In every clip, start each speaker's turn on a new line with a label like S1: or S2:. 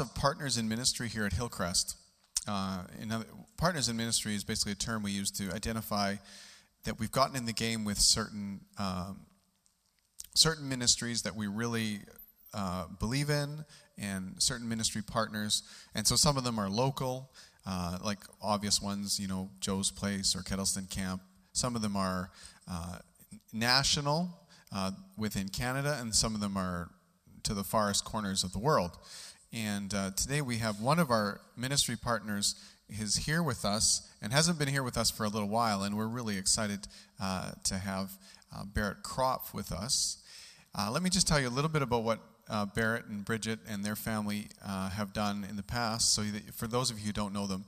S1: of partners in ministry here at Hillcrest. Uh, other, partners in ministry is basically a term we use to identify that we've gotten in the game with certain um, certain ministries that we really uh, believe in, and certain ministry partners. And so some of them are local, uh, like obvious ones, you know, Joe's Place or Kettleston Camp. Some of them are uh, national uh, within Canada, and some of them are to the farthest corners of the world. And uh, today we have one of our ministry partners is here with us and hasn't been here with us for a little while, and we're really excited uh, to have uh, Barrett Kropf with us. Uh, let me just tell you a little bit about what uh, Barrett and Bridget and their family uh, have done in the past, so that, for those of you who don't know them.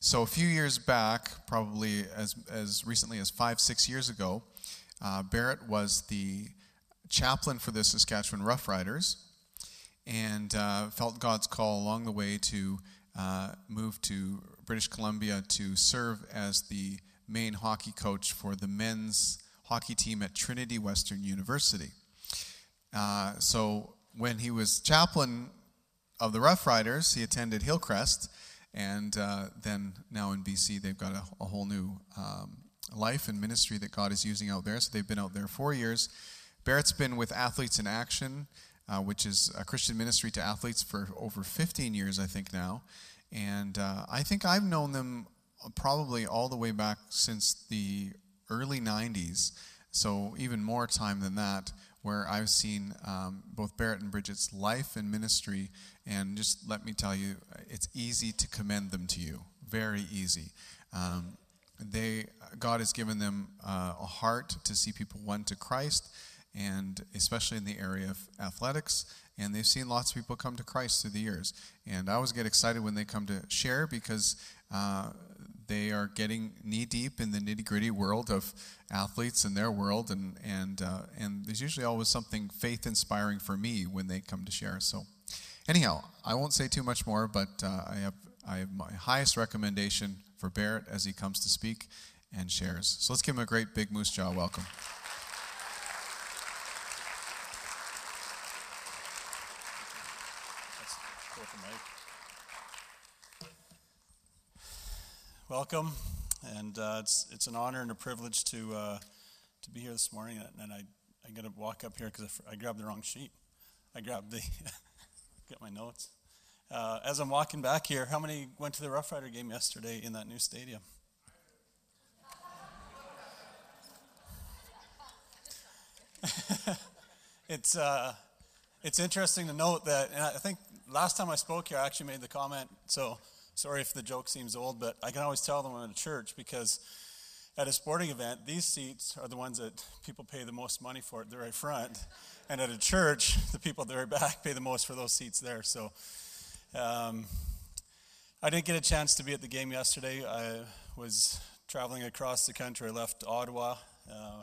S1: So, a few years back, probably as, as recently as five, six years ago, Barrett was the chaplain for the Saskatchewan Roughriders and felt God's call along the way to uh, moved to British Columbia to serve as the main hockey coach for the men's hockey team at Trinity Western University. Uh, so when he was chaplain of the Rough Riders, he attended Hillcrest, and uh, then now in BC they've got a, a whole new um, life and ministry that God is using out there. So they've been out there four years. Barrett's been with Athletes in Action uh, which is a Christian ministry to athletes for over 15 years, I think now. And uh, I think I've known them probably all the way back since the early 90s, so even more time than that, where I've seen um, both Barrett and Bridget's life and ministry. And just let me tell you, it's easy to commend them to you. Very easy. Um, they, God has given them uh, a heart to see people won to Christ and especially in the area of athletics. And they've seen lots of people come to Christ through the years. And I always get excited when they come to share because uh, they are getting knee deep in the nitty gritty world of athletes and their world. And, and, uh, and there's usually always something faith inspiring for me when they come to share. So, anyhow, I won't say too much more, but uh, I, have, I have my highest recommendation for Barrett as he comes to speak and shares. So let's give him a great big moose jaw welcome.
S2: Welcome, and uh, it's it's an honor and a privilege to uh, to be here this morning. And I I got to walk up here because I, I, grabbed the wrong sheet. I grabbed the get my notes. Uh, as I'm walking back here, how many went to the Rough Rider game yesterday in that new stadium? it's uh, it's interesting to note that, and I think last time I spoke here, I actually made the comment. So Sorry if the joke seems old, but I can always tell them I'm at a church because at a sporting event, these seats are the ones that people pay the most money for at the very front. And at a church, the people at the very back pay the most for those seats there. So um, I didn't get a chance to be at the game yesterday. I was traveling across the country. I left Ottawa uh,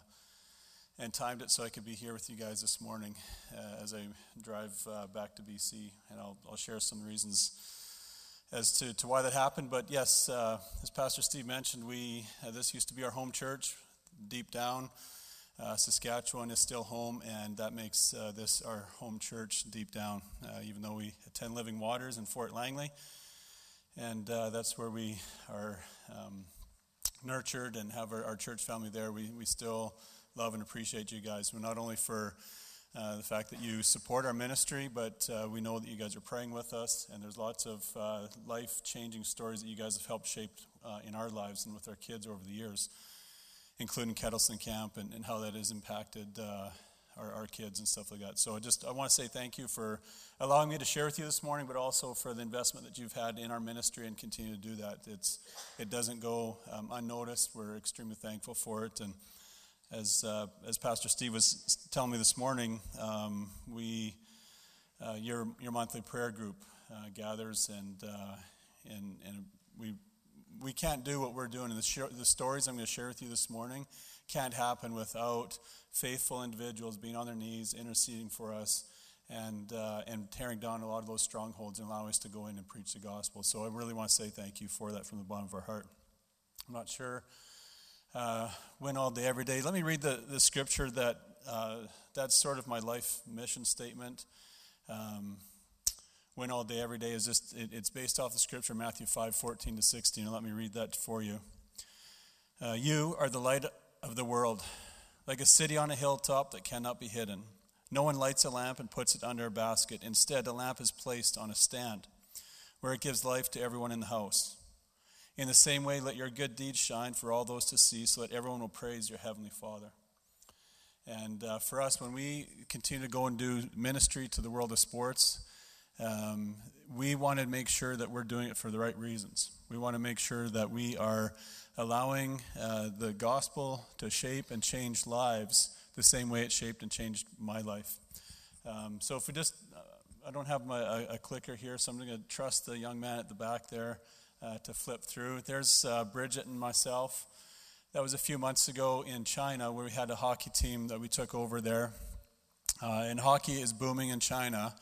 S2: and timed it so I could be here with you guys this morning uh, as I drive uh, back to BC. And I'll, I'll share some reasons as to, to why that happened. But yes, uh, as Pastor Steve mentioned, we uh, this used to be our home church. Deep down, uh, Saskatchewan is still home, and that makes uh, this our home church deep down. Uh, even though we attend Living Waters in Fort Langley, and uh, that's where we are um, nurtured and have our, our, church family there. We we still love and appreciate you guys. We're not only for uh, the fact that you support our ministry, but uh, we know that you guys are praying with us, and there's lots of uh, life changing stories that you guys have helped shape uh, in our lives and with our kids over the years, including Kettleston Camp and, and how that has impacted uh, our, our, kids and stuff like that. So I just I want to say thank you for allowing me to share with you this morning, but also for the investment that you've had in our ministry and continue to do that. It's, it doesn't go um, unnoticed. We're extremely thankful for it. and as, uh, as Pastor Steve was telling me this morning, um, we, uh, your, your monthly prayer group uh, gathers, and, uh, and, and we, we can't do what we're doing. The, sh- the stories I'm going to share with you this morning can't happen without faithful individuals being on their knees, interceding for us, and, uh, and tearing down a lot of those strongholds and allowing us to go in and preach the gospel. So I really want to say thank you for that from the bottom of our heart. I'm not sure uh, win all day, every day. Let me read the, the scripture that uh, that's sort of my life mission statement. Um, win all day, every day is just, it, it's based off the scripture, Matthew 5 14 to 16. And let me read that for you. Uh, you are the light of the world, like a city on a hilltop that cannot be hidden. No one lights a lamp and puts it under a basket. Instead, a lamp is placed on a stand where it gives life to everyone in the house. In the same way, let your good deeds shine for all those to see, so that everyone will praise your Heavenly Father. And uh, for us, when we continue to go and do ministry to the world of sports, um, we want to make sure that we're doing it for the right reasons. We want to make sure that we are allowing uh, the gospel to shape and change lives the same way it shaped and changed my life. Um, so if we just, uh, I don't have my, a, a, clicker here, so I'm going to trust the young man at the back there uh, to flip through. There's uh, Bridget and myself. That was a few months ago in China where we had a hockey team that we took over there. Uh, and hockey is booming in China.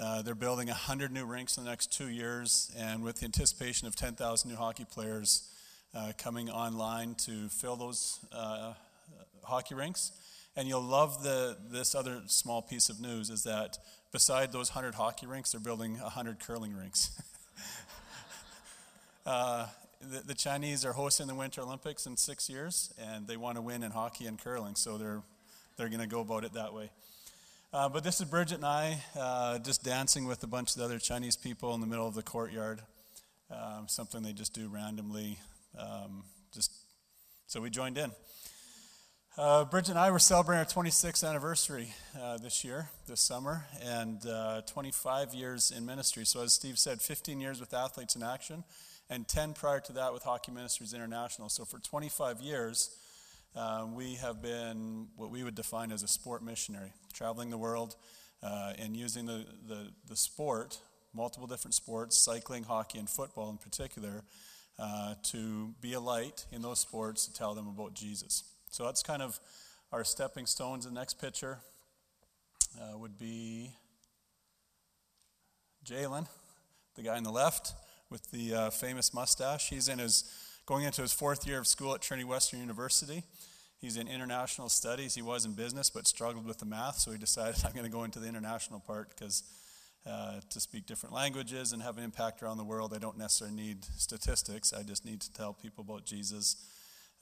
S2: Uh, they're building 100 new rinks in the next two years, and with the anticipation of 10,000 new hockey players uh, coming online to fill those uh, hockey rinks. And you'll love the, this other small piece of news is that beside those 100 hockey rinks, they're building 100 curling rinks. Uh, the, the, Chinese are hosting the Winter Olympics in six years, and they want to win in hockey and curling, so they're, they're going to go about it that way. Uh, but this is Bridget and I uh, just dancing with a bunch of the other Chinese people in the middle of the courtyard. Um, something they just do randomly. Um, just so we joined in. Uh, Bridget and I were celebrating our 26th anniversary uh, this year, this summer, and uh, 25 years in ministry. So, as Steve said, 15 years with Athletes in Action, and 10 prior to that with Hockey Ministries International. So for 25 years, uh, we have been what we would define as a sport missionary, traveling the world uh, and using the, the, the, sport, multiple different sports, cycling, hockey, and football in particular, uh, to be a light in those sports to tell them about Jesus. So that's kind of our stepping stones. The next picture uh, would be Jalen, the guy on the left with the uh, famous mustache. He's in his going into his fourth year of school at Trinity Western University. He's in international studies. He was in business, but struggled with the math, so he decided I'm going to go into the international part because uh, to speak different languages and have an impact around the world, I don't necessarily need statistics. I just need to tell people about Jesus.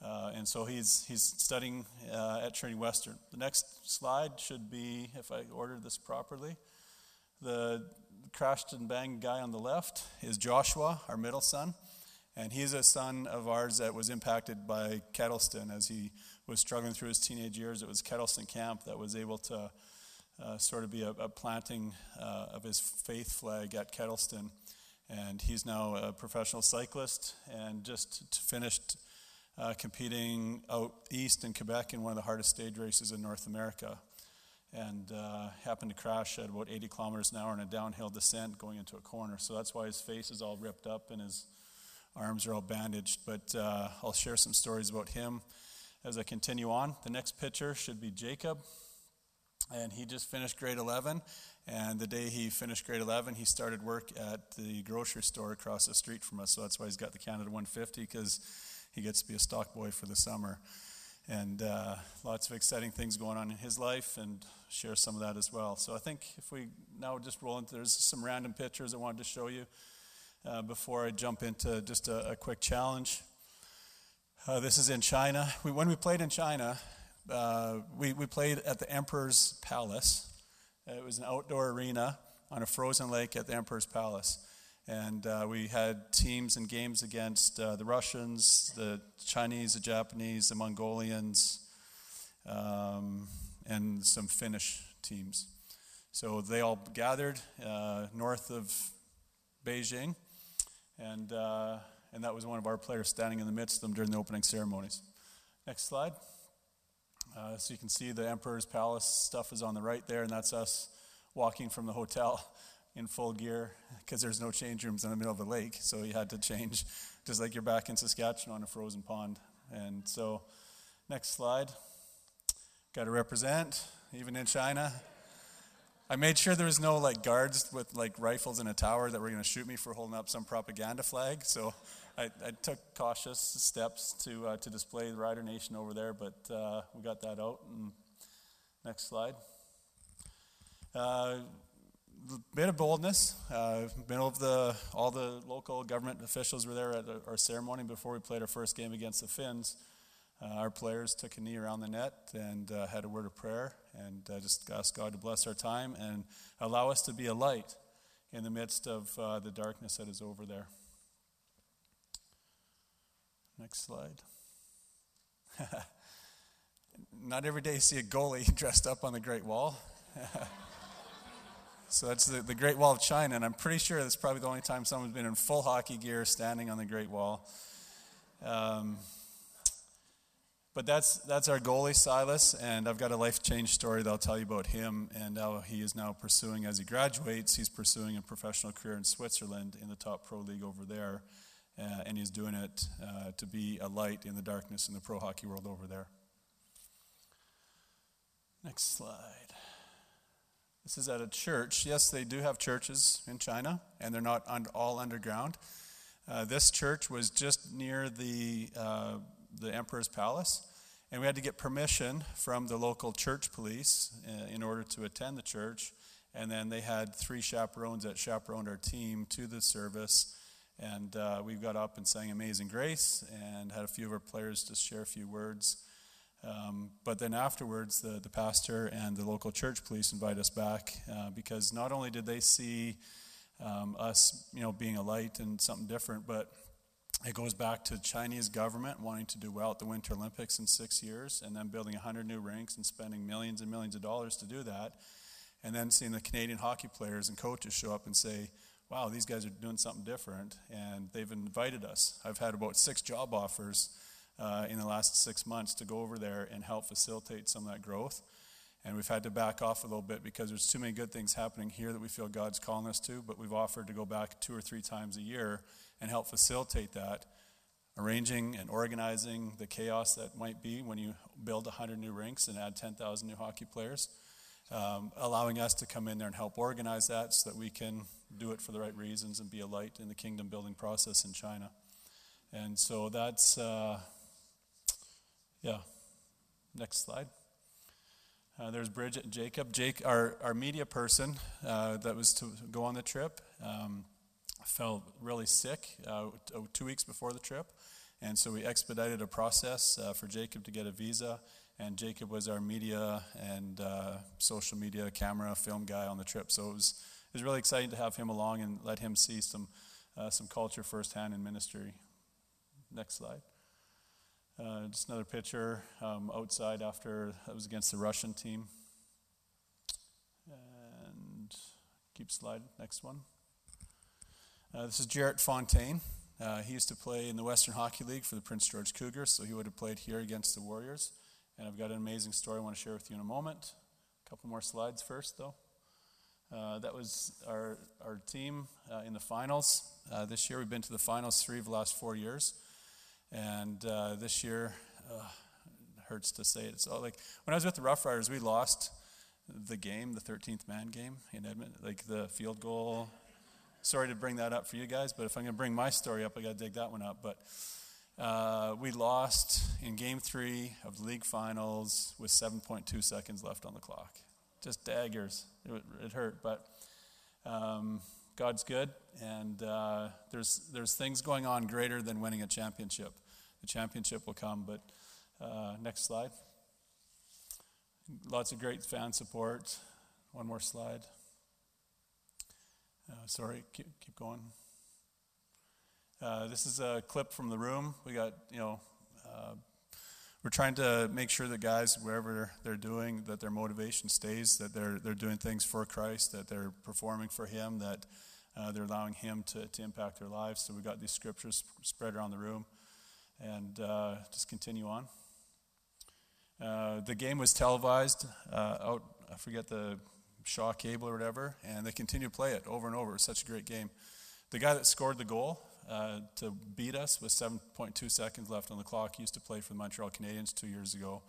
S2: Uh, and so he's, he's studying uh, at Trinity Western. The next slide should be, if I ordered this properly, the crashed and banged guy on the left is Joshua, our middle son. And he's a son of ours that was impacted by Kettleston as he was struggling through his teenage years. It was Kettleston Camp that was able to uh, sort of be a, a planting uh, of his faith flag at Kettleston. And he's now a professional cyclist and just finished uh, competing out east in Quebec in one of the hardest stage races in North America and uh, happened to crash at about 80 kilometers an hour in a downhill descent going into a corner. So that's why his face is all ripped up and his arms are all bandaged. But uh, I'll share some stories about him as I continue on. The next picture should be Jacob. And he just finished grade 11. And the day he finished grade 11, he started work at the grocery store across the street from us. So that's why he's got the Canada 150 because he gets to be a stock boy for the summer and uh, lots of exciting things going on in his life and share some of that as well. So I think if we now just roll into, there's some random pictures I wanted to show you uh, before I jump into just a, a quick challenge. Uh, this is in China. We, when we played in China, uh, we, we played at the Emperor's Palace. It was an outdoor arena on a frozen lake at the Emperor's Palace. And uh, we had teams and games against uh, the Russians, the Chinese, the Japanese, the Mongolians, um, and some Finnish teams. So they all gathered uh, north of Beijing, and, uh, and that was one of our players standing in the midst of them during the opening ceremonies. Next slide. Uh, so you can see the Emperor's Palace stuff is on the right there, and that's us walking from the hotel in full gear because there's no change rooms in the middle of the lake. So you had to change, just like you're back in Saskatchewan on a frozen pond. And so, next slide. Got to represent, even in China. I made sure there was no like guards with like rifles in a tower that were going to shoot me for holding up some propaganda flag. So I, I took cautious steps to uh, to display the Rider Nation over there, but uh, we got that out. And next slide. Uh, bit of boldness. Uh, middle of the all the local government officials were there at our ceremony before we played our first game against the Finns. Uh, our players took a knee around the net and uh, had a word of prayer and uh, just asked God to bless our time and allow us to be a light in the midst of uh, the darkness that is over there. Next slide. Not every day you see a goalie dressed up on the Great Wall. so that's the, the Great Wall of China, and I'm pretty sure that's probably the only time someone's been in full hockey gear standing on the Great Wall. Um, but that's that's our goalie Silas, and I've got a life change story that I'll tell you about him and how he is now pursuing as he graduates. He's pursuing a professional career in Switzerland in the top pro league over there, uh, and he's doing it uh, to be a light in the darkness in the pro hockey world over there. Next slide. This is at a church. Yes, they do have churches in China, and they're not all underground. Uh, this church was just near the uh, the emperor's palace, and we had to get permission from the local church police uh, in order to attend the church. And then they had three chaperones that chaperoned our team to the service. And uh, we got up and sang Amazing Grace and had a few of our players just share a few words. Um, but then afterwards, the, the pastor and the local church police invite us back uh, because not only did they see um, us, you know, being a light and something different, but it goes back to Chinese government wanting to do well at the Winter Olympics in six years, and then building 100 new rinks and spending millions and millions of dollars to do that, and then seeing the Canadian hockey players and coaches show up and say, "Wow, these guys are doing something different," and they've invited us. I've had about six job offers uh, in the last six months to go over there and help facilitate some of that growth. And we've had to back off a little bit because there's too many good things happening here that we feel God's calling us to, but we've offered to go back two or three times a year and help facilitate that, arranging and organizing the chaos that might be when you build 100 new rinks and add 10,000 new hockey players, um, allowing us to come in there and help organize that so that we can do it for the right reasons and be a light in the kingdom building process in China. And so that's, uh, yeah, next slide. Uh, there's Bridget and Jacob. Jake, our, our media person uh, that was to go on the trip, um, fell really sick uh, two weeks before the trip. And so we expedited a process uh, for Jacob to get a visa. And Jacob was our media and uh, social media camera film guy on the trip. So it was, it was really exciting to have him along and let him see some, uh, some culture firsthand in ministry. Next slide. Uh, just another picture um, outside after it was against the Russian team. And keep slide. Next one. Uh, this is Jarrett Fontaine. Uh, he used to play in the Western Hockey League for the Prince George Cougars, so he would have played here against the Warriors. And I've got an amazing story I want to share with you in a moment. A couple more slides first, though. Uh, that was our, our team uh, in the finals uh, this year. We've been to the finals three of the last four years. And uh, this year, it hurts to say it. So, like, when I was with the Rough Riders, we lost the game, the 13th man game in Edmonton, like the field goal sorry to bring that up for you guys, but if I'm going to bring my story up, I got to dig that one up. But uh, we lost in game three of the league finals with 7.2 seconds left on the clock. Just daggers. It, it hurt, but um, God's good, and uh, there's, there's things going on greater than winning a championship. The championship will come, but uh, next slide. Lots of great fan support. One more slide. Uh, sorry, keep, keep going. Uh, this is a clip from the room. We got, you know, uh, we're trying to make sure that guys, wherever they're doing, that their motivation stays, that they're, they're doing things for Christ, that they're performing for Him, that uh, they're allowing Him to, to impact their lives. So we've got these scriptures spread around the room. And uh, just continue on. Uh, the game was televised out, I forget the Shaw Cable or whatever, and they continue to play it over and over. It was such a great game. The guy that scored the goal uh, to beat us with 7.2 seconds left on the clock he used to play for the Montreal Canadiens two years ago,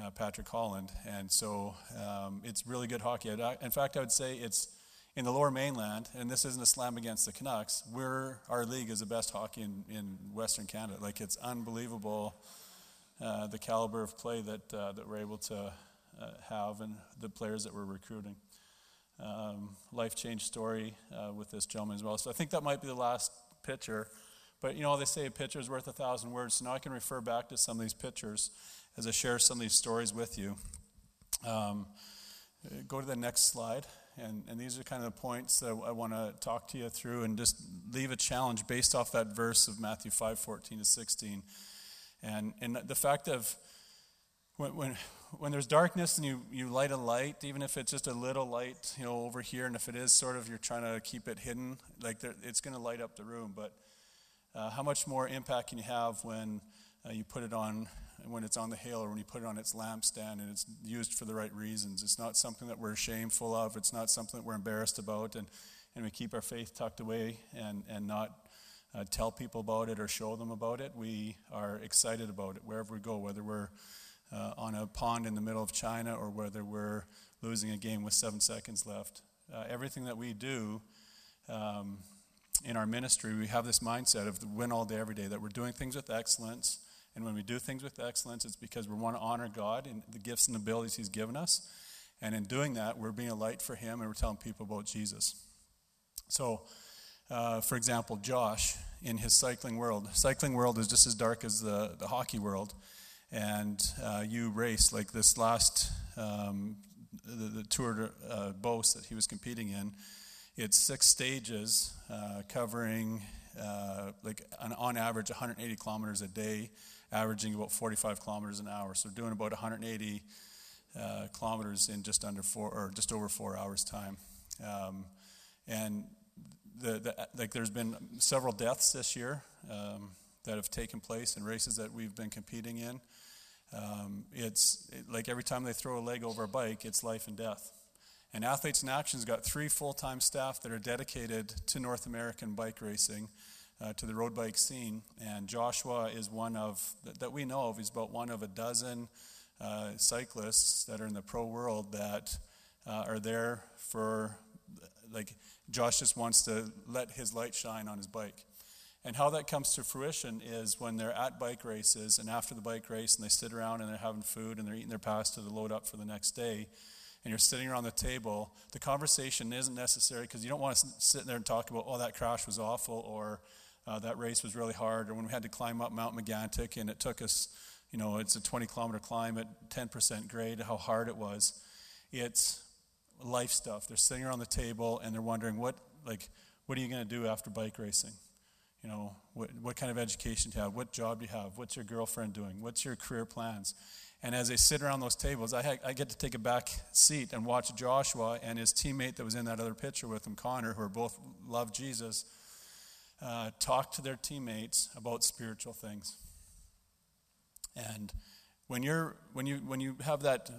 S2: uh, Patrick Holland. And so um, it's really good hockey. In fact, I would say it's in the lower mainland, and this isn't a slam against the Canucks, we're, our league is the best hockey in, in Western Canada. Like, it's unbelievable uh, the caliber of play that, uh, that we're able to uh, have and the players that we're recruiting. um, life change story uh, with this gentleman as well. So I think that might be the last picture. But you know, they say a picture is worth a thousand words. So now I can refer back to some of these pictures as I share some of these stories with you. Um, go to the next slide. And, and these are kind of the points that I want to talk to you through and just leave a challenge based off that verse of Matthew 5 14 to 16. And, and the fact of when, when, when there's darkness and you, you light a light, even if it's just a little light, you know, over here, and if it is sort of you're trying to keep it hidden, like it's going to light up the room. But uh, how much more impact can you have when uh, you put it on when it's on the hill or when you put it on its lampstand and it's used for the right reasons. It's not something that we're shameful of. It's not something that we're embarrassed about. And, and we keep our faith tucked away and, and not uh, tell people about it or show them about it. We are excited about it wherever we go, whether we're uh, on a pond in the middle of China or whether we're losing a game with seven seconds left. Uh, everything that we do um, in our ministry, we have this mindset of win all day, every day, that we're doing things with excellence and when we do things with excellence, it's because we want to honor God and the gifts and abilities He's given us. And in doing that, we're being a light for Him and we're telling people about Jesus. So, uh, for example, Josh in his cycling world, cycling world is just as dark as the, the hockey world. And uh, you race like this last um, the, the, Tour de uh, that he was competing in. It's six stages uh, covering uh, like on, on average 180 kilometers a day averaging about 45 kilometers an hour. So doing about 180 uh, kilometers in just under four or just over four hours time. Um, and the, the, like there's been several deaths this year um, that have taken place in races that we've been competing in. Um, it's it, like every time they throw a leg over a bike, it's life and death. And Athletes in Action's got three full time staff that are dedicated to North American bike racing uh, to the road bike scene. And Joshua is one of, that we know of, he's about one of a dozen uh, cyclists that are in the pro world that uh, are there for, like, Josh just wants to let his light shine on his bike. And how that comes to fruition is when they're at bike races and after the bike race and they sit around and they're having food and they're eating their pasta to load up for the next day and you're sitting around the table, the conversation isn't necessary because you don't want to sit there and talk about, oh, that crash was awful or uh, that race was really hard, or when we had to climb up Mount Megantic and it took us, you know, it's a 20 kilometer climb at 10% grade, how hard it was. It's life stuff. They're sitting around the table and they're wondering, what, like, what are you going to do after bike racing? You know, what, what kind of education do you have? What job do you have? What's your girlfriend doing? What's your career plans? And as they sit around those tables, I, I, get to take a back seat and watch Joshua and his teammate that was in that other picture with him, Connor, who are both love Jesus, uh, talk to their teammates about spiritual things. And when you're when you when you have that,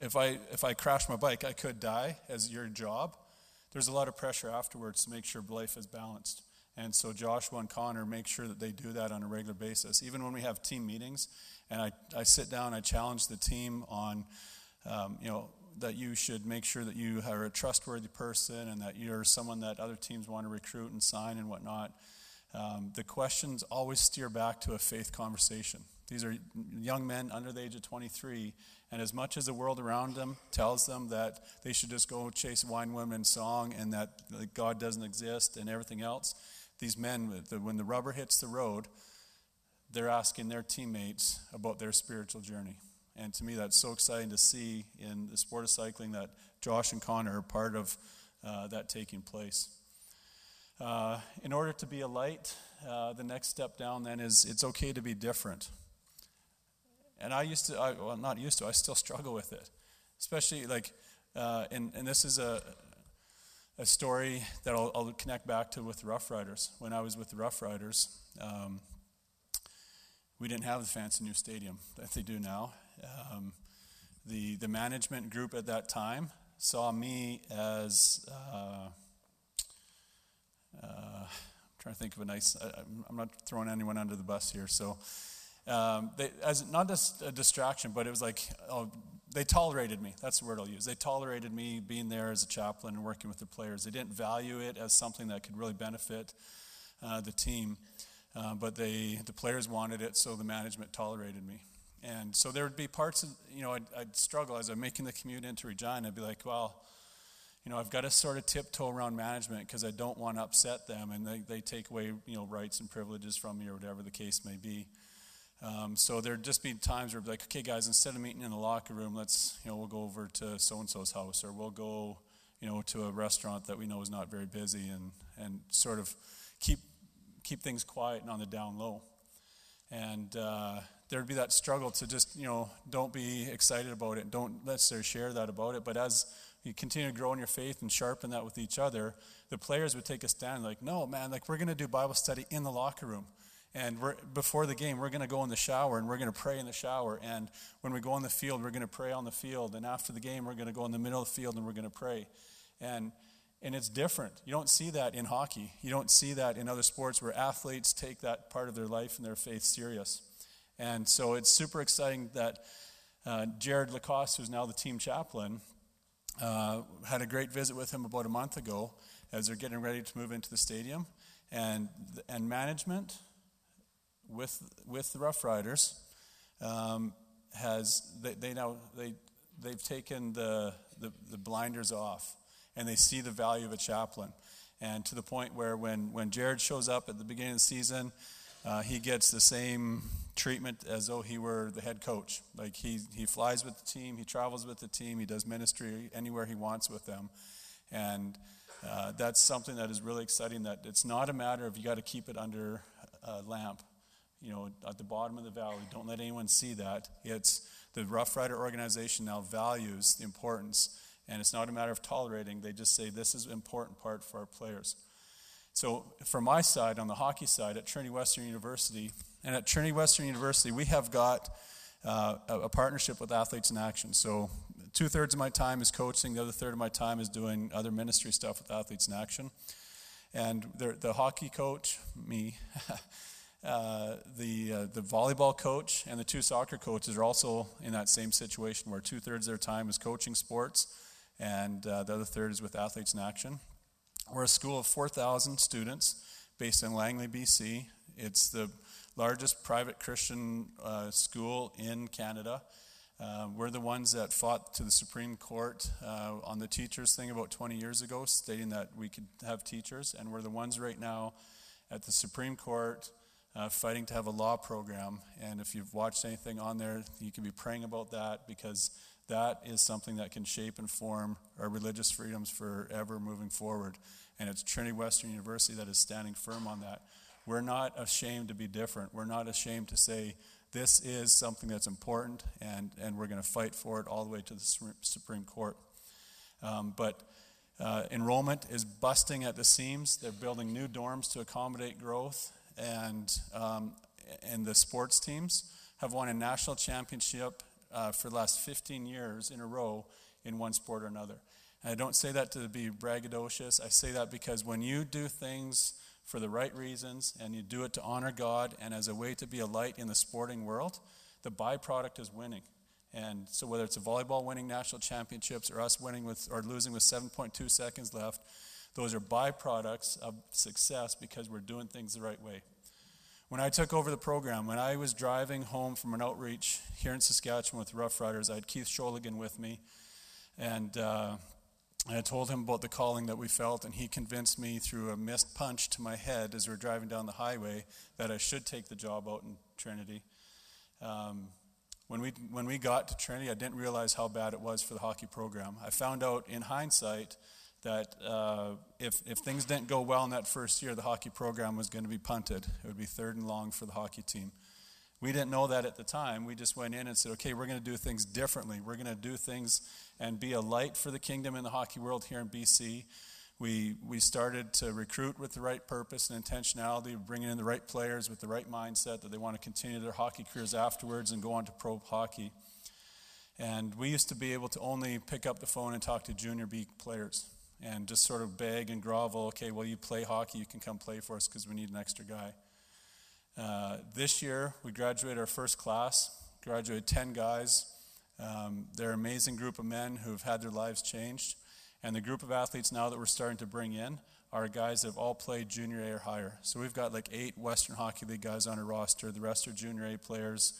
S2: if I if I crash my bike, I could die as your job. There's a lot of pressure afterwards to make sure life is balanced. And so Joshua and Connor make sure that they do that on a regular basis. Even when we have team meetings, and I, I sit down, I challenge the team on, um, you know, that you should make sure that you are a trustworthy person and that you're someone that other teams want to recruit and sign and whatnot. Um, the questions always steer back to a faith conversation. These are young men under the age of 23, and as much as the world around them tells them that they should just go chase wine, women, song, and that God doesn't exist and everything else, these men, when the rubber hits the road, they're asking their teammates about their spiritual journey. And to me, that's so exciting to see in the sport of cycling that Josh and Connor are part of uh, that taking place. Uh, in order to be a light, uh, the next step down then is it's okay to be different. And I used to, I, well, not used to, I still struggle with it. Especially like, uh, and, and this is a, a story that I'll, I'll, connect back to with the Rough Riders. When I was with the Rough Riders, um, we didn't have the fancy new stadium that they do now. Um, the, the management group at that time saw me as, uh, uh, I'm trying to think of a nice, I, am not throwing anyone under the bus here. So, um, they, as not just a distraction, but it was like, oh, they tolerated me. That's the word I'll use. They tolerated me being there as a chaplain and working with the players. They didn't value it as something that could really benefit uh, the team. Uh, but they, the players wanted it, so the management tolerated me. And so there would be parts of, you know, I'd, I'd, struggle as I'm making the commute into Regina. I'd be like, well, you know, I've got to sort of tiptoe around management because I don't want to upset them and they, they take away, you know, rights and privileges from me or whatever the case may be. Um, so there'd just be times where like, okay, guys, instead of meeting in the locker room, let's, you know, we'll go over to so-and-so's house or we'll go, you know, to a restaurant that we know is not very busy and, and sort of keep, keep things quiet and on the down low. And uh, there'd be that struggle to just, you know, don't be excited about it. Don't necessarily share that about it. But as you continue to grow in your faith and sharpen that with each other, the players would take a stand like, no, man, like we're going to do Bible study in the locker room. And before the game, we're going to go in the shower and we're going to pray in the shower. And when we go on the field, we're going to pray on the field. And after the game, we're going to go in the middle of the field and we're going to pray. And, and it's different. You don't see that in hockey. You don't see that in other sports where athletes take that part of their life and their faith serious. And so it's super exciting that uh, Jared Lacoste, who's now the team chaplain, uh, had a great visit with him about a month ago as they're getting ready to move into the stadium. And, and management with, with the Rough Riders um, has, they, they now, they, they've taken the, the, the blinders off and they see the value of a chaplain. And to the point where when, when Jared shows up at the beginning of the season, uh, he gets the same treatment as though he were the head coach. Like he, he flies with the team, he travels with the team, he does ministry anywhere he wants with them. And uh, that's something that is really exciting that it's not a matter of you got to keep it under a lamp, you know, at the bottom of the valley. Don't let anyone see that. It's the Rough Rider organization now values the importance, and it's not a matter of tolerating. They just say this is an important part for our players. So, from my side, on the hockey side, at Trinity Western University, and at Trinity Western University, we have got uh, a, a, partnership with Athletes in Action. So, two thirds of my time is coaching, the other third of my time is doing other ministry stuff with Athletes in Action. And the, the hockey coach, me, uh, the, uh, the volleyball coach, and the two soccer coaches are also in that same situation where two thirds of their time is coaching sports, and uh, the other third is with Athletes in Action. We're a school of 4,000 students based in Langley, BC. It's the largest private Christian uh, school in Canada. Uh, we're the ones that fought to the Supreme Court uh, on the teachers thing about 20 years ago, stating that we could have teachers. And we're the ones right now at the Supreme Court uh, fighting to have a law program. And if you've watched anything on there, you can be praying about that because that is something that can shape and form our religious freedoms forever moving forward. And it's Trinity Western University that is standing firm on that. We're not ashamed to be different. We're not ashamed to say this is something that's important, and, and we're going to fight for it all the way to the Supreme Court. Um, but uh, enrollment is busting at the seams. They're building new dorms to accommodate growth, and, um, and the sports teams have won a national championship uh, for the last 15 years in a row in one sport or another. And I don't say that to be braggadocious. I say that because when you do things for the right reasons and you do it to honor God and as a way to be a light in the sporting world, the byproduct is winning. And so whether it's a volleyball winning national championships or us winning with or losing with 7.2 seconds left, those are byproducts of success because we're doing things the right way. When I took over the program, when I was driving home from an outreach here in Saskatchewan with Rough Riders, I had Keith Sholigan with me. And uh, I told him about the calling that we felt, and he convinced me through a missed punch to my head as we were driving down the highway that I should take the job out in Trinity. Um, when we, when we got to Trinity, I didn't realize how bad it was for the hockey program. I found out in hindsight that uh, if, if things didn't go well in that first year, the hockey program was going to be punted. It would be third and long for the hockey team. We didn't know that at the time. We just went in and said, okay, we're going to do things differently. We're going to do things and be a light for the kingdom in the hockey world here in BC. We, we started to recruit with the right purpose and intentionality, bringing in the right players with the right mindset that they want to continue their hockey careers afterwards and go on to pro hockey. And we used to be able to only pick up the phone and talk to junior B players and just sort of beg and grovel, okay, well, you play hockey, you can come play for us because we need an extra guy. Uh, this year, we graduated our first class, graduated 10 guys. Um, they're an amazing group of men who've had their lives changed. And the group of athletes now that we're starting to bring in are guys that have all played junior A or higher. So we've got like eight Western Hockey League guys on our roster. The rest are junior A players.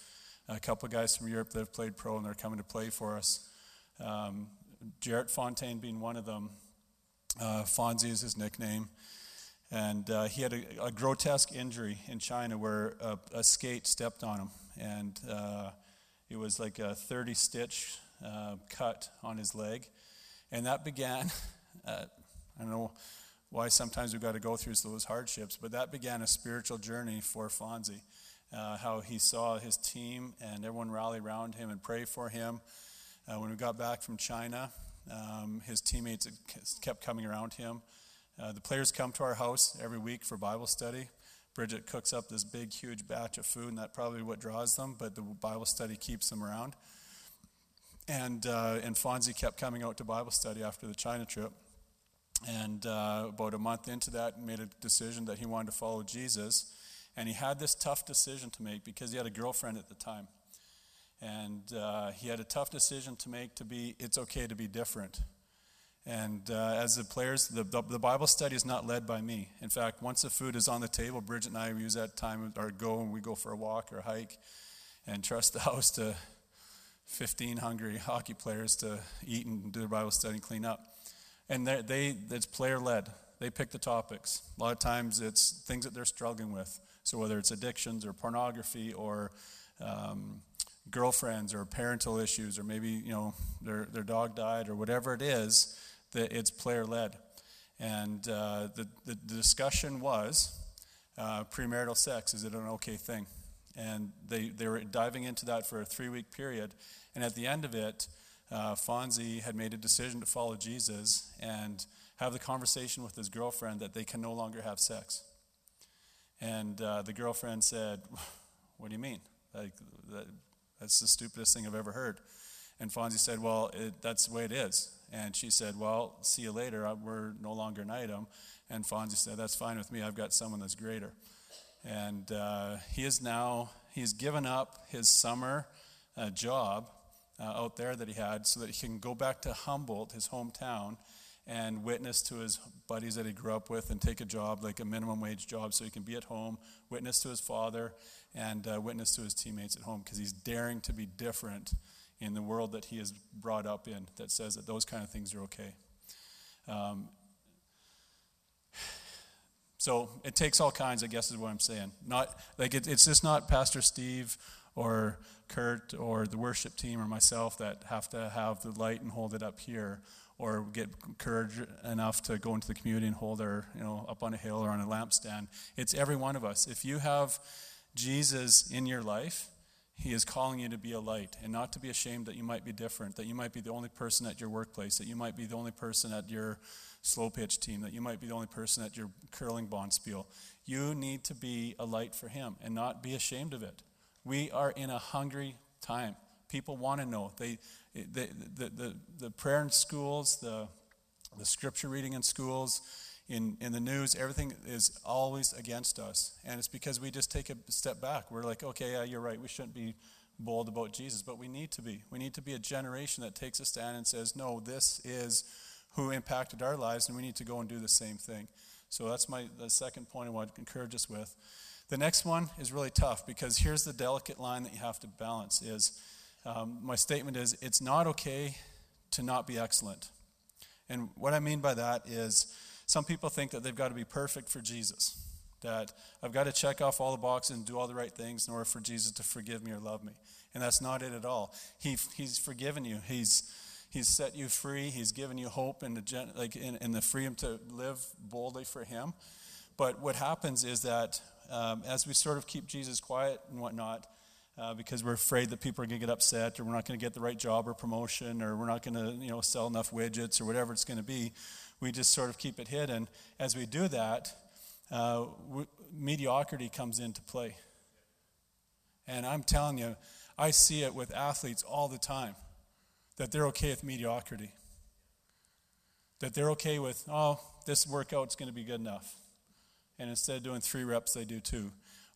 S2: A couple of guys from Europe that have played pro and they're coming to play for us. Um, Jarrett Fontaine being one of them Uh, Fonzie is his nickname. And uh, he had a, a, grotesque injury in China where a, a skate stepped on him. And uh, it was like a 30 stitch uh, cut on his leg. And that began, uh, I don't know why sometimes we've got to go through those hardships, but that began a spiritual journey for Fonzie. Uh, how he saw his team and everyone rally around him and pray for him. When we got back from China, um, his teammates kept coming around him. Uh, the players come to our house every week for Bible study. Bridget cooks up this big, huge batch of food, and that's probably what draws them, but the Bible study keeps them around. And, uh, and Fonzie kept coming out to Bible study after the China trip. And uh, about a month into that, made a decision that he wanted to follow Jesus. And he had this tough decision to make because he had a girlfriend at the time. And uh, he had a tough decision to make to be, it's okay to be different. And uh, as the players, the, the, Bible study is not led by me. In fact, once the food is on the table, Bridget and I use that time or go and we go for a walk or a hike and trust the house to 15 hungry hockey players to eat and do their Bible study and clean up. And they, they it's player led. They pick the topics. A lot of times it's things that they're struggling with. So whether it's addictions or pornography or um, girlfriends or parental issues or maybe you know their, their dog died or whatever it is, that it's player led. And uh, the, the, discussion was uh, premarital sex, is it an okay thing? And they, they were diving into that for a three week period. And at the end of it, uh, Fonzie had made a decision to follow Jesus and have the conversation with his girlfriend that they can no longer have sex. And uh, the girlfriend said, What do you mean? Like, that, that's the stupidest thing I've ever heard. And Fonzie said, Well, it, that's the way it is. And she said, Well, see you later. We're no longer an item. And Fonzie said, That's fine with me. I've got someone that's greater. And uh, he is now, he's given up his summer uh, job uh, out there that he had so that he can go back to Humboldt, his hometown, and witness to his buddies that he grew up with and take a job, like a minimum wage job, so he can be at home, witness to his father, and uh, witness to his teammates at home because he's daring to be different in the world that he is brought up in that says that those kind of things are okay. Um, so it takes all kinds, I guess, is what I'm saying. Not like it, it's just not Pastor Steve or Kurt or the worship team or myself that have to have the light and hold it up here or get courage enough to go into the community and hold our, you know, up on a hill or on a lampstand. It's every one of us. If you have Jesus in your life, he is calling you to be a light and not to be ashamed that you might be different, that you might be the only person at your workplace, that you might be the only person at your slow pitch team, that you might be the only person at your curling bonspiel. You need to be a light for him and not be ashamed of it. We are in a hungry time. People want to know. They, the, the, the prayer in schools, the, the scripture reading in schools, in, in the news, everything is always against us. And it's because we just take a step back. We're like, okay, yeah, you're right. We shouldn't be bold about Jesus, but we need to be. We need to be a generation that takes a stand and says, no, this is who impacted our lives, and we need to go and do the same thing. So that's my the second point I want to encourage us with. The next one is really tough because here's the delicate line that you have to balance is um, my statement is it's not okay to not be excellent. And what I mean by that is some people think that they've got to be perfect for Jesus, that I've got to check off all the boxes and do all the right things in order for Jesus to forgive me or love me. And that's not it at all. He, he's forgiven you. He's, he's set you free. He's given you hope and the, like, in the freedom to live boldly for Him. But what happens is that um, as we sort of keep Jesus quiet and whatnot, uh, because we're afraid that people are going to get upset or we're not going to get the right job or promotion or we're not going to you know sell enough widgets or whatever it's going to be we just sort of keep it hidden. As we do that, uh, mediocrity comes into play. And I'm telling you, I see it with athletes all the time that they're okay with mediocrity. That they're okay with, oh, this workout's going to be good enough. And instead of doing three reps, they do two.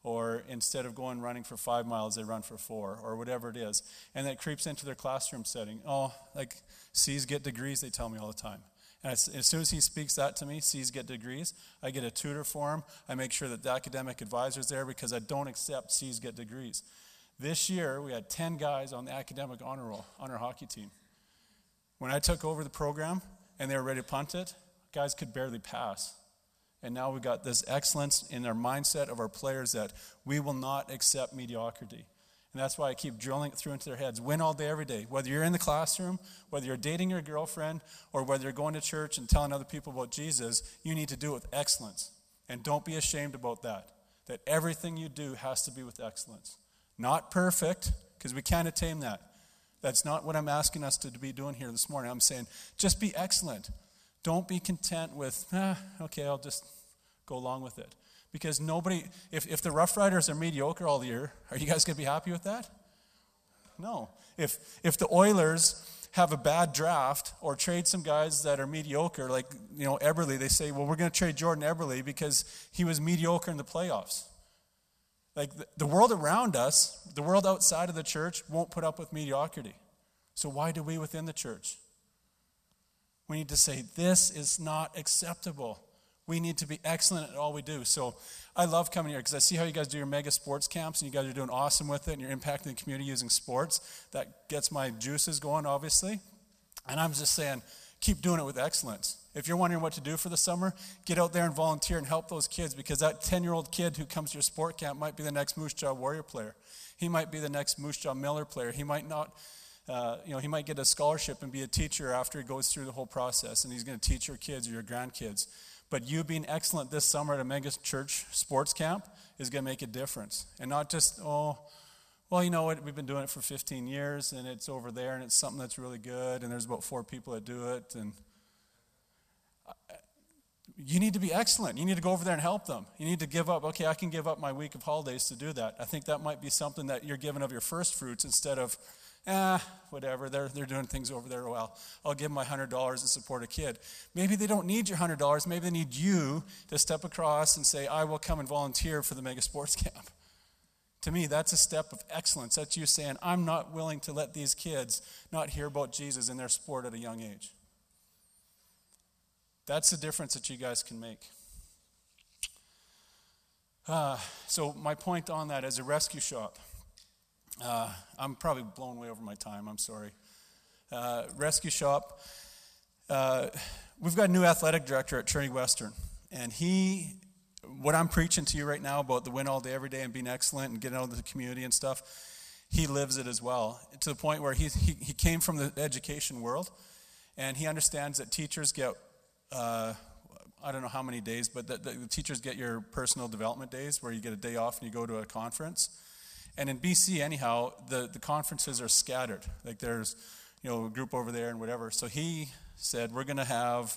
S2: Or instead of going running for five miles, they run for four, or whatever it is. And that creeps into their classroom setting. Oh, like C's get degrees, they tell me all the time. And as, soon as he speaks that to me, C's get degrees, I get a tutor for him. I make sure that the academic advisor is there because I don't accept C's get degrees. This year, we had 10 guys on the academic honor roll on our hockey team. When I took over the program and they were ready to punt it, guys could barely pass. And now we've got this excellence in our mindset of our players that we will not accept mediocrity. And that's why I keep drilling it through into their heads. Win all day, every day. Whether you're in the classroom, whether you're dating your girlfriend, or whether you're going to church and telling other people about Jesus, you need to do it with excellence. And don't be ashamed about that. That everything you do has to be with excellence. Not perfect, because we can't attain that. That's not what I'm asking us to be doing here this morning. I'm saying just be excellent. Don't be content with, ah, okay, I'll just go along with it. Because nobody, if, if the Rough Riders are mediocre all year, are you guys going to be happy with that? No. If, if the Oilers have a bad draft or trade some guys that are mediocre, like, you know, Eberle, they say, well, we're going to trade Jordan Eberle because he was mediocre in the playoffs. Like, the, the world around us, the world outside of the church, won't put up with mediocrity. So why do we within the church? We need to say, this is not acceptable. We need to be excellent at all we do. So I love coming here because I see how you guys do your mega sports camps and you guys are doing awesome with it and you're impacting the community using sports. That gets my juices going, obviously. And I'm just saying, keep doing it with excellence. If you're wondering what to do for the summer, get out there and volunteer and help those kids because that 10 year old kid who comes to your sport camp might be the next Moose Jaw Warrior player. He might be the next Moose Jaw Miller player. He might not. Uh, you know, he might get a scholarship and be a teacher after he goes through the whole process, and he's going to teach your kids or your grandkids. But you being excellent this summer at a mega church sports camp is going to make a difference. And not just, oh, well, you know what, we've been doing it for 15 years and it's over there and it's something that's really good and there's about four people that do it. And uh, you need to be excellent. You need to go over there and help them. You need to give up, okay, I can give up my week of holidays to do that. I think that might be something that you're giving of your first fruits instead of, ah, whatever, they're, they're doing things over there. Well, I'll give them my $100 to support a kid. Maybe they don't need your $100. Maybe they need you to step across and say, I will come and volunteer for the mega sports camp. To me, that's a step of excellence. That's you saying, I'm not willing to let these kids not hear about Jesus in their sport at a young age. That's the difference that you guys can make. Uh, so, my point on that is a rescue shop. Uh, I'm probably blown way over my time. I'm sorry. Uh, rescue Shop. Uh, we've got a new athletic director at Trinity Western, and he, what I'm preaching to you right now about the win all day, every day, and being excellent and getting out into the community and stuff, he lives it as well to the point where he, he, he came from the education world, and he understands that teachers get. Uh, I don't know how many days, but the, the, the teachers get your personal development days where you get a day off and you go to a conference. And in BC, anyhow, the, the conferences are scattered. Like there's, you know, a group over there and whatever. So he said, we're going to have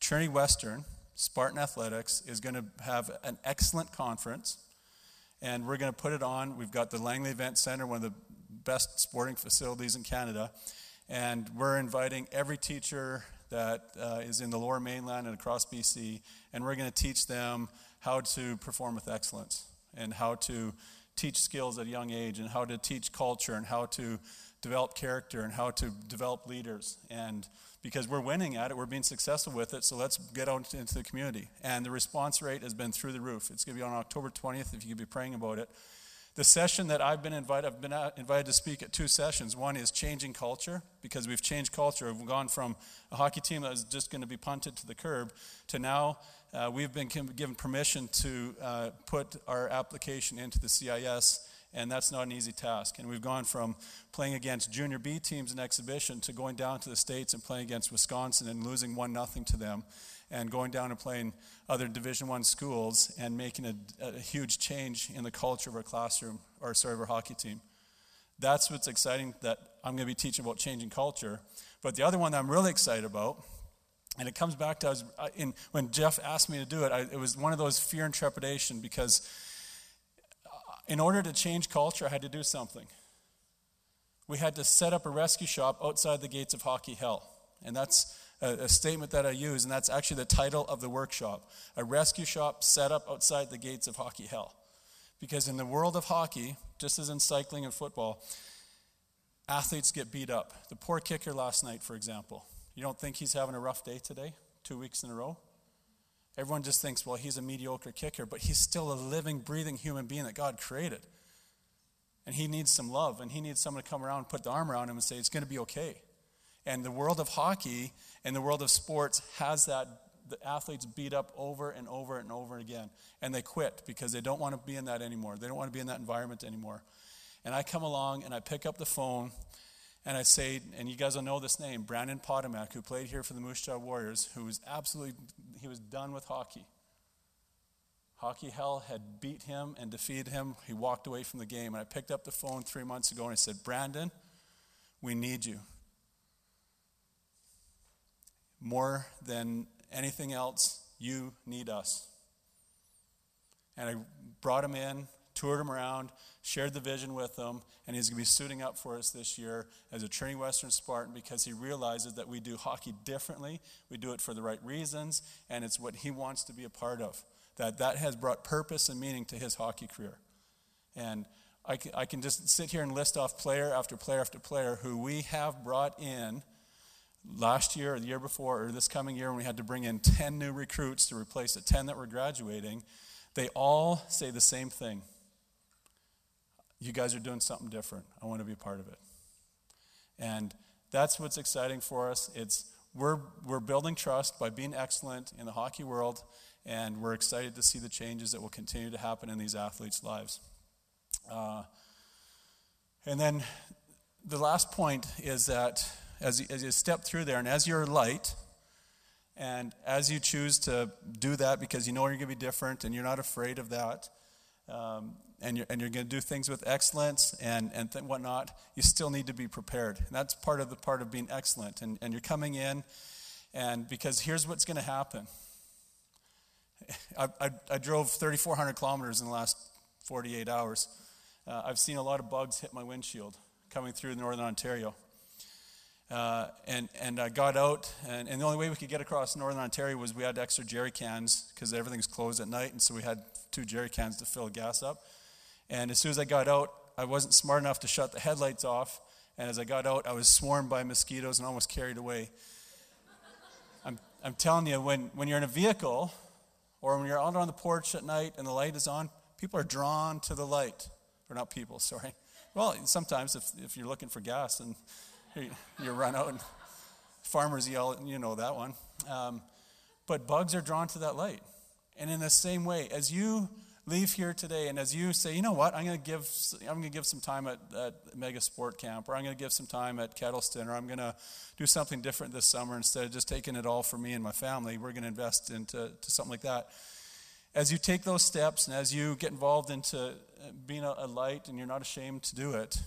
S2: Trinity Western, Spartan Athletics, is going to have an excellent conference. And we're going to put it on. We've got the Langley Event Center, one of the best sporting facilities in Canada. And we're inviting every teacher that uh, is in the lower mainland and across BC, and we're going to teach them how to perform with excellence and how to teach skills at a young age and how to teach culture and how to develop character and how to develop leaders. And because we're winning at it, we're being successful with it, so let's get out into the community. And the response rate has been through the roof. It's going to be on October 20th if you could be praying about it. The session that I've been invited, I've been uh, invited to speak at two sessions. One is changing culture, because we've changed culture. We've gone from a hockey team that was just going to be punted to the curb to now uh, we've been given permission to uh, put our application into the CIS, and that's not an easy task. And we've gone from playing against junior B teams in exhibition to going down to the States and playing against Wisconsin and losing 1 nothing to them, and going down and playing other Division One schools and making a, a huge change in the culture of our classroom, or sorry, of our hockey team. That's what's exciting that I'm going to be teaching about changing culture. But the other one that I'm really excited about and it comes back to us in, when Jeff asked me to do it, I, it was one of those fear and trepidation because uh, in order to change culture, I had to do something. We had to set up a rescue shop outside the gates of hockey hell. And that's a, a statement that I use, and that's actually the title of the workshop a rescue shop set up outside the gates of hockey hell. Because in the world of hockey, just as in cycling and football, athletes get beat up. The poor kicker last night, for example you don't think he's having a rough day today, two weeks in a row? Everyone just thinks, well, he's a mediocre kicker, but he's still a living, breathing human being that God created. And he needs some love, and he needs someone to come around and put the arm around him and say, it's going to be okay. And the world of hockey and the world of sports has that the athletes beat up over and over and over again. And they quit because they don't want to be in that anymore. They don't want to be in that environment anymore. And I come along and I pick up the phone and I say, and you guys will know this name, Brandon Potomac, who played here for the Moose Jaw Warriors, who was absolutely, he was done with hockey. Hockey hell had beat him and defeated him. He walked away from the game. And I picked up the phone three months ago and I said, Brandon, we need you. More than anything else, you need us. And I brought him in, toured him around, shared the vision with him, and he's going to be suiting up for us this year as a Trinity Western Spartan because he realizes that we do hockey differently. We do it for the right reasons, and it's what he wants to be a part of that that has brought purpose and meaning to his hockey career. And I can, I can just sit here and list off player after player after player who we have brought in last year or the year before or this coming year when we had to bring in 10 new recruits to replace the 10 that were graduating. They all say the same thing. You guys are doing something different. I want to be a part of it. And that's what's exciting for us. It's we're, we're building trust by being excellent in the hockey world and we're excited to see the changes that will continue to happen in these athletes' lives. Uh, and then the last point is that as you, as you step through there, and as you're light, and as you choose to do that because you know you're going to be different and you're not afraid of that, um, and you're, and you're going to do things with excellence and, and th- whatnot, you still need to be prepared. And that's part of the part of being excellent. And, and you're coming in, and because here's what's going to happen I, I, I drove 3,400 kilometers in the last 48 hours. Uh, I've seen a lot of bugs hit my windshield coming through northern Ontario. Uh, and, and I got out, and, and, the only way we could get across northern Ontario was we had extra jerry cans because everything's closed at night, and so we had two jerry cans to fill gas up. And as soon as I got out, I wasn't smart enough to shut the headlights off, and as I got out, I was swarmed by mosquitoes and almost carried away. I'm, I'm telling you, when, when you're in a vehicle, or when you're out on the porch at night and the light is on, people are drawn to the light. Or not people, sorry. Well, sometimes if, if you're looking for gas and you, run out and farmers yell, you know that one. Um, but bugs are drawn to that light. And in the same way, as you leave here today and as you say, you know what, I'm going to give, I'm going to give some time at, at Mega Sport Camp, or I'm going to give some time at Kettleston, or I'm going to do something different this summer instead of just taking it all for me and my family. We're going to invest into to something like that. As you take those steps and as you get involved into uh, being a, a light and you're not ashamed to do it,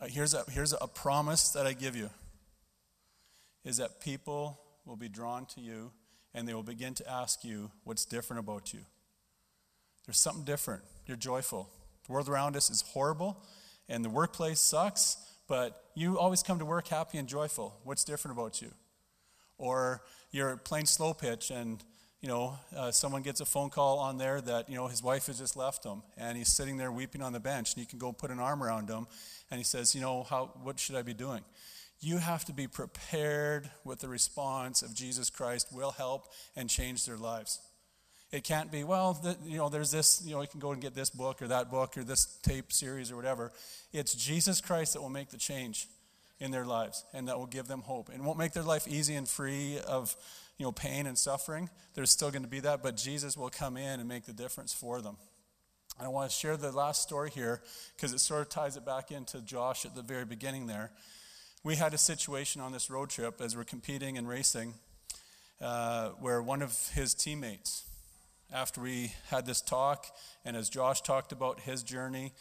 S2: uh, here's, a, here's a promise that I give you is that people will be drawn to you and they will begin to ask you what's different about you. There's something different. You're joyful. The world around us is horrible, and the workplace sucks, but you always come to work happy and joyful. What's different about you? Or you're playing slow pitch, and you know uh, someone gets a phone call on there that you know his wife has just left him, and he's sitting there weeping on the bench, and you can go put an arm around him, and he says, you know, how what should I be doing? You have to be prepared with the response of Jesus Christ will help and change their lives. It can't be, well, the, you know, there's this, you know, you can go and get this book or that book or this tape series or whatever. It's Jesus Christ that will make the change in their lives and that will give them hope. And won't make their life easy and free of, you know, pain and suffering. There's still going to be that, but Jesus will come in and make the difference for them. And I want to share the last story here because it sort of ties it back into Josh at the very beginning there. We had a situation on this road trip as we're competing and racing uh, where one of his teammates, after we had this talk, and as Josh talked about his journey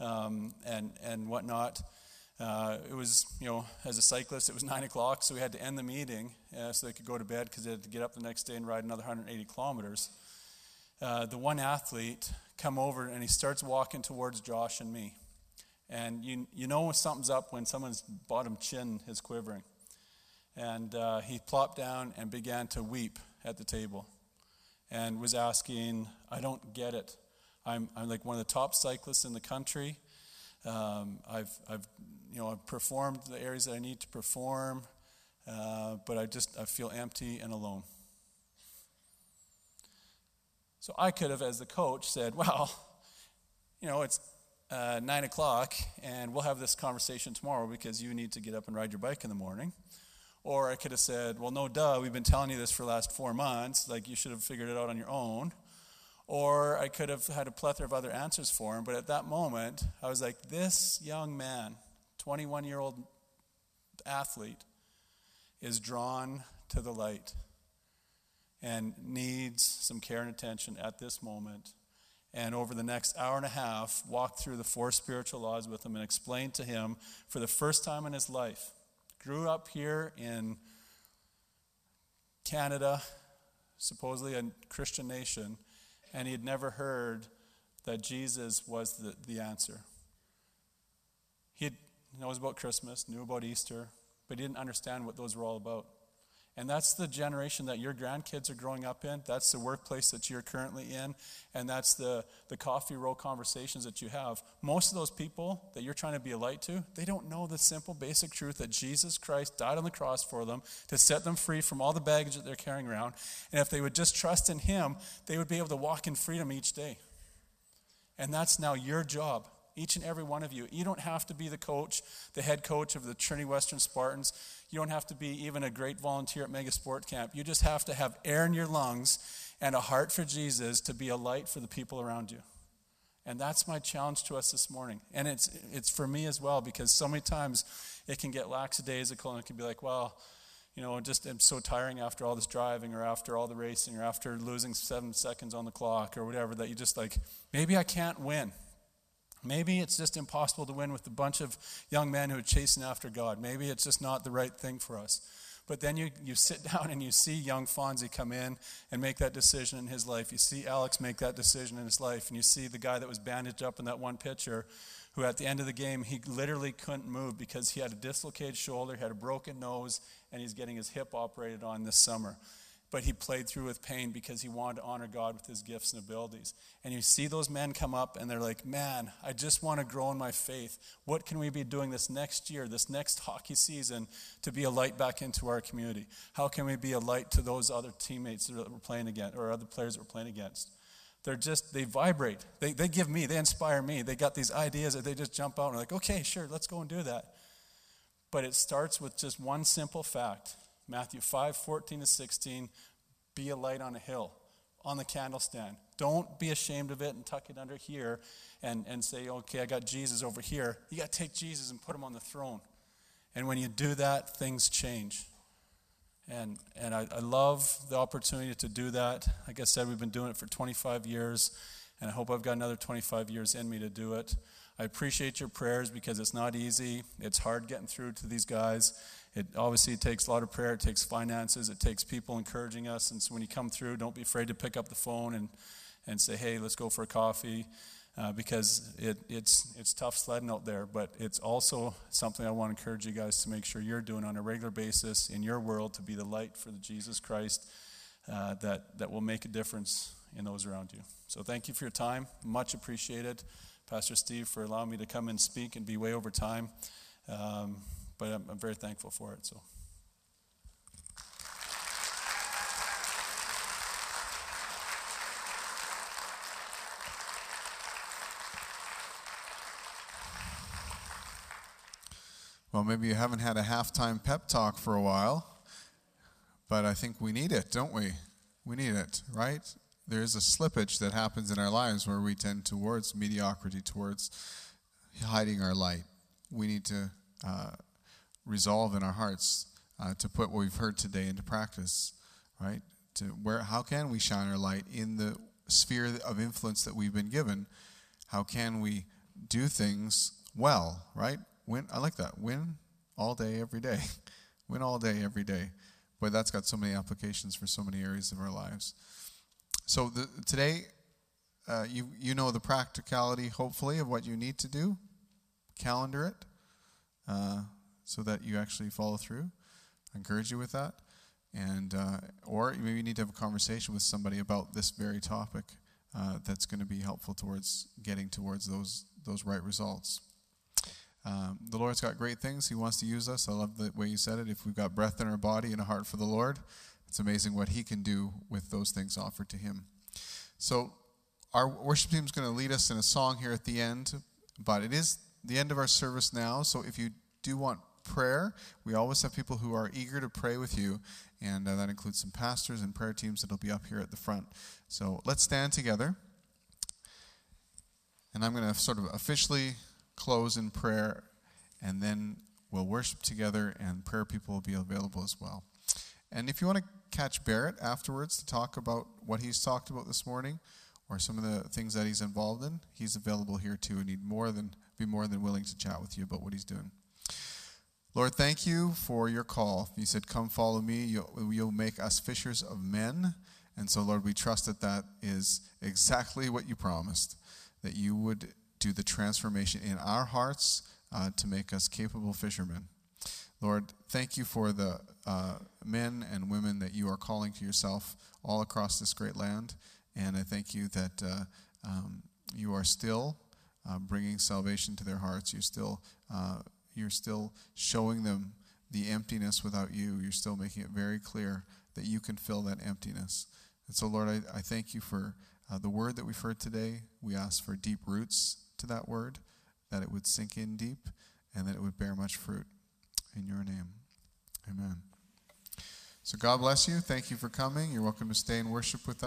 S2: um, and, and whatnot, uh, it was, you know, as a cyclist, it was 9 o'clock, so we had to end the meeting uh, so they could go to bed because they had to get up the next day and ride another 180 kilometers. Uh, the one athlete come over and he starts walking towards Josh and me. And you, you know something's up when someone's bottom chin is quivering. And uh, he plopped down and began to weep at the table and was asking, I don't get it. I'm, I'm like one of the top cyclists in the country. Um, I've, I've, you know, I've performed the areas that I need to perform, uh, but I just I feel empty and alone. So I could have, as the coach, said, "Well, you know, it's uh, nine o'clock, and we'll have this conversation tomorrow because you need to get up and ride your bike in the morning." Or I could have said, well, no, duh, we've been telling you this for the last four months. Like, you should have figured it out on your own. Or I could have had a plethora of other answers for him. But at that moment, I was like, this young man, 21 year old athlete, is drawn to the light and needs some care and attention at this moment. And over the next hour and a half, walk through the four spiritual laws with him and explain to him for the first time in his life. Grew up here in Canada, supposedly a Christian nation, and he had never heard that Jesus was the, the answer. He knows about Christmas, knew about Easter, but he didn't understand what those were all about. And that's the generation that your grandkids are growing up in. That's the workplace that you're currently in. And that's the, the coffee roll conversations that you have. Most of those people that you're trying to be a light to, they don't know the simple, basic truth that Jesus Christ died on the cross for them to set them free from all the baggage that they're carrying around. And if they would just trust in Him, they would be able to walk in freedom each day. And that's now your job each and every one of you. You don't have to be the coach, the head coach of the Trinity Western Spartans. You don't have to be even a great volunteer at Mega Sport Camp. You just have to have air in your lungs and a heart for Jesus to be a light for the people around you. And that's my challenge to us this morning. And it's, it's for me as well, because so many times it can get lackadaisical and it can be like, well, you know, just I'm so tiring after all this driving or after all the racing or after losing seven seconds on the clock or whatever that you just like, maybe I can't win. Maybe it's just impossible to win with a bunch of young men who are chasing after God. Maybe it's just not the right thing for us. But then you, you sit down and you see young Fonzie come in and make that decision in his life. You see Alex make that decision in his life. And you see the guy that was bandaged up in that one picture who at the end of the game, he literally couldn't move because he had a dislocated shoulder, he had a broken nose, and he's getting his hip operated on this summer but he played through with pain because he wanted to honor God with his gifts and abilities. And you see those men come up and they're like, Man, I just want to grow in my faith. What can we be doing this next year, this next hockey season, to be a light back into our community? How can we be a light to those other teammates that we're playing against or other players that we're playing against? They're just, they vibrate. They, they give me, they inspire me. They got these ideas that they just jump out and like, okay, sure, let's go and do that. But it starts with just one simple fact Matthew 5 14 to 16. Be a light on a hill, on the candlestand. Don't be ashamed of it and tuck it under here and, and say, okay, I got Jesus over here. You got to take Jesus and put him on the throne. And when you do that, things change. And, and I, I love the opportunity to do that. Like I said, we've been doing it for 25 years, and I hope I've got another 25 years in me to do it. I appreciate your prayers because it's not easy. It's hard getting through to these guys. It obviously it takes a lot of prayer, it takes finances, it takes people encouraging us. And so when you come through, don't be afraid to pick up the phone and, and say, hey, let's go for a coffee. Uh, because it, it's, it's tough sledding out there, but it's also something I want to encourage you guys to make sure you're doing on a regular basis in your world to be the light for the Jesus Christ uh, that, that will make a difference in those around you. So thank you for your time. Much appreciated, Pastor Steve, for allowing me to come and speak and be way over time. Um, but I'm, I'm very thankful for it. So.
S1: Well, maybe you haven't had a halftime pep talk for a while, but I think we need it, don't we? We need it, right? There is a slippage that happens in our lives where we tend towards mediocrity, towards hiding our light. We need to uh, resolve in our hearts uh, to put what we've heard today into practice, right? To where, how can we shine our light in the sphere of influence that we've been given? How can we do things well, right? Win, I like that. Win all day, every day. Win all day, every day. But that's got so many applications for so many areas of our lives. So the, today, uh, you you know the practicality, hopefully, of what you need to do. Calendar it. Uh, so that you actually follow through. I encourage you with that. And, uh, or maybe you need to have a conversation with somebody about this very topic uh, that's going to be helpful towards getting towards those, those right results. Um, the Lord's got great things. He wants to use us. I love the way you said it. If we've got breath in our body and a heart for the Lord, it's amazing what He can do with those things offered to Him. So, our worship team is going to lead us in a song here at the end, but it is the end of our service now. So, if you do want prayer, we always have people who are eager to pray with you, and uh, that includes some pastors and prayer teams that'll be up here at the front. So let's stand together. And I'm going to sort of officially close in prayer, and then we'll worship together, and prayer people will be available as well. And if you want to catch Barrett afterwards to talk about what he's talked about this morning, or some of the things that he's involved in, he's available here too, and he'd more than be more than willing to chat with you about what he's doing. Lord, thank you for your call. You said, "Come, follow me. You'll, you'll make us fishers of men." And so, Lord, we trust that that is exactly what you promised that you would do the transformation in our hearts uh, to make us capable fishermen. Lord, thank you for the uh, men and women that you are calling to yourself all across this great land. And I thank you that uh, um, you are still uh, bringing salvation to their hearts. You're still, uh, you're still showing them the emptiness without you. You're still making it very clear that you can fill that emptiness. And so, Lord, I, I thank you for uh, the word that we've heard today, we ask for deep roots to that word, that it would sink in deep, and that it would bear much fruit. In your name, amen. So God bless you. Thank you for coming. You're welcome to stay and worship with us.